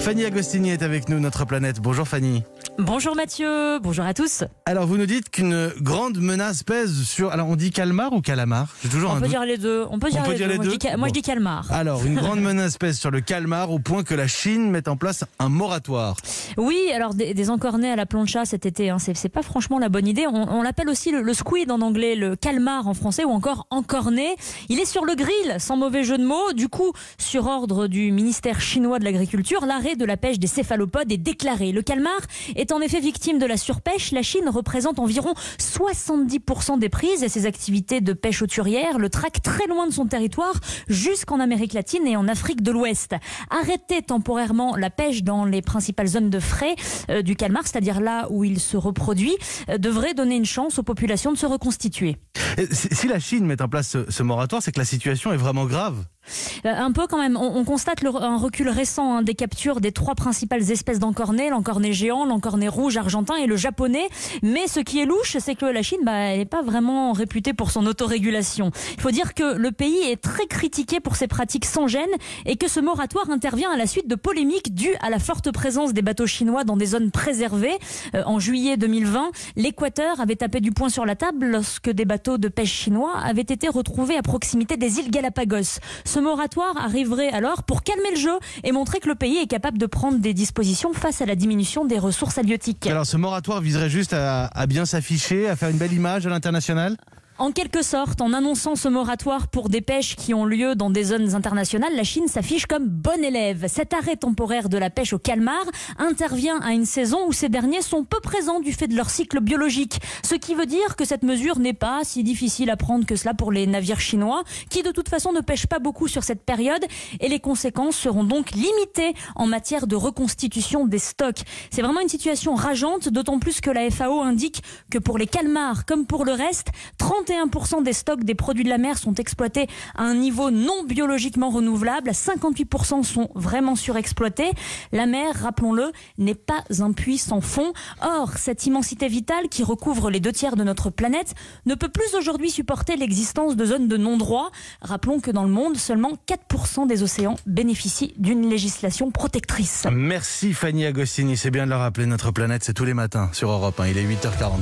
Fanny Agostini est avec nous, notre planète. Bonjour Fanny. Bonjour Mathieu, bonjour à tous. Alors vous nous dites qu'une grande menace pèse sur... Alors on dit calmar ou calamar? Toujours on peut dire les deux. On peut dire, les, deux. Moi, je dis, calmar. Alors une grande menace pèse sur le calmar au point que la Chine met en place un moratoire. Oui, alors des, des encornets à la plancha cet été, hein, c'est pas franchement la bonne idée. On, l'appelle aussi le, squid en anglais, le calmar en français ou encore encorné. Il est sur le grill, sans mauvais jeu de mots. Du coup, sur ordre du ministère chinois de l'agriculture, l'arrêt de la pêche des céphalopodes est déclaré. Le calmar est en effet victime de la surpêche. La Chine représente environ 70% des prises et ses activités de pêche auturière le traquent très loin de son territoire, jusqu'en Amérique latine et en Afrique de l'Ouest. Arrêter temporairement la pêche dans les principales zones de frais euh, du calmar, c'est-à-dire là où il se reproduit, euh, devrait donner une chance aux populations de se reconstituer. Si la Chine met en place ce moratoire, c'est que la situation est vraiment grave. Euh, un peu quand même. On, constate un recul récent hein, des captures des trois principales espèces d'encornets, l'encornet géant, l'encornet rouge argentin et le japonais. Mais ce qui est louche, c'est que la Chine, bah, elle n'est pas vraiment réputée pour son autorégulation. Il faut dire que le pays est très critiqué pour ses pratiques sans gêne et que ce moratoire intervient à la suite de polémiques dues à la forte présence des bateaux chinois dans des zones préservées. Euh, en juillet 2020, l'Équateur avait tapé du poing sur la table lorsque des bateaux de pêche chinois avaient été retrouvés à proximité des îles Galapagos. Moratoire arriverait alors pour calmer le jeu et montrer que le pays est capable de prendre des dispositions face à la diminution des ressources halieutiques. Alors ce moratoire viserait juste à bien s'afficher, à faire une belle image à l'international? En quelque sorte, en annonçant ce moratoire pour des pêches qui ont lieu dans des zones internationales, la Chine s'affiche comme bon élève. Cet arrêt temporaire de la pêche au calmar intervient à une saison où ces derniers sont peu présents du fait de leur cycle biologique. Ce qui veut dire que cette mesure n'est pas si difficile à prendre que cela pour les navires chinois, qui de toute façon ne pêchent pas beaucoup sur cette période, et les conséquences seront donc limitées en matière de reconstitution des stocks. C'est vraiment une situation rageante, d'autant plus que la FAO indique que pour les calmars comme pour le reste, 30 51% des stocks des produits de la mer sont exploités à un niveau non biologiquement renouvelable. 58% sont vraiment surexploités. La mer, rappelons-le, n'est pas un puits sans fond. Or, cette immensité vitale qui recouvre les deux tiers de notre planète ne peut plus aujourd'hui supporter l'existence de zones de non-droit. Rappelons que dans le monde, seulement 4% des océans bénéficient d'une législation protectrice. Merci Fanny Agostini, c'est bien de le rappeler, notre planète c'est tous les matins sur Europe 1, il est 8h40.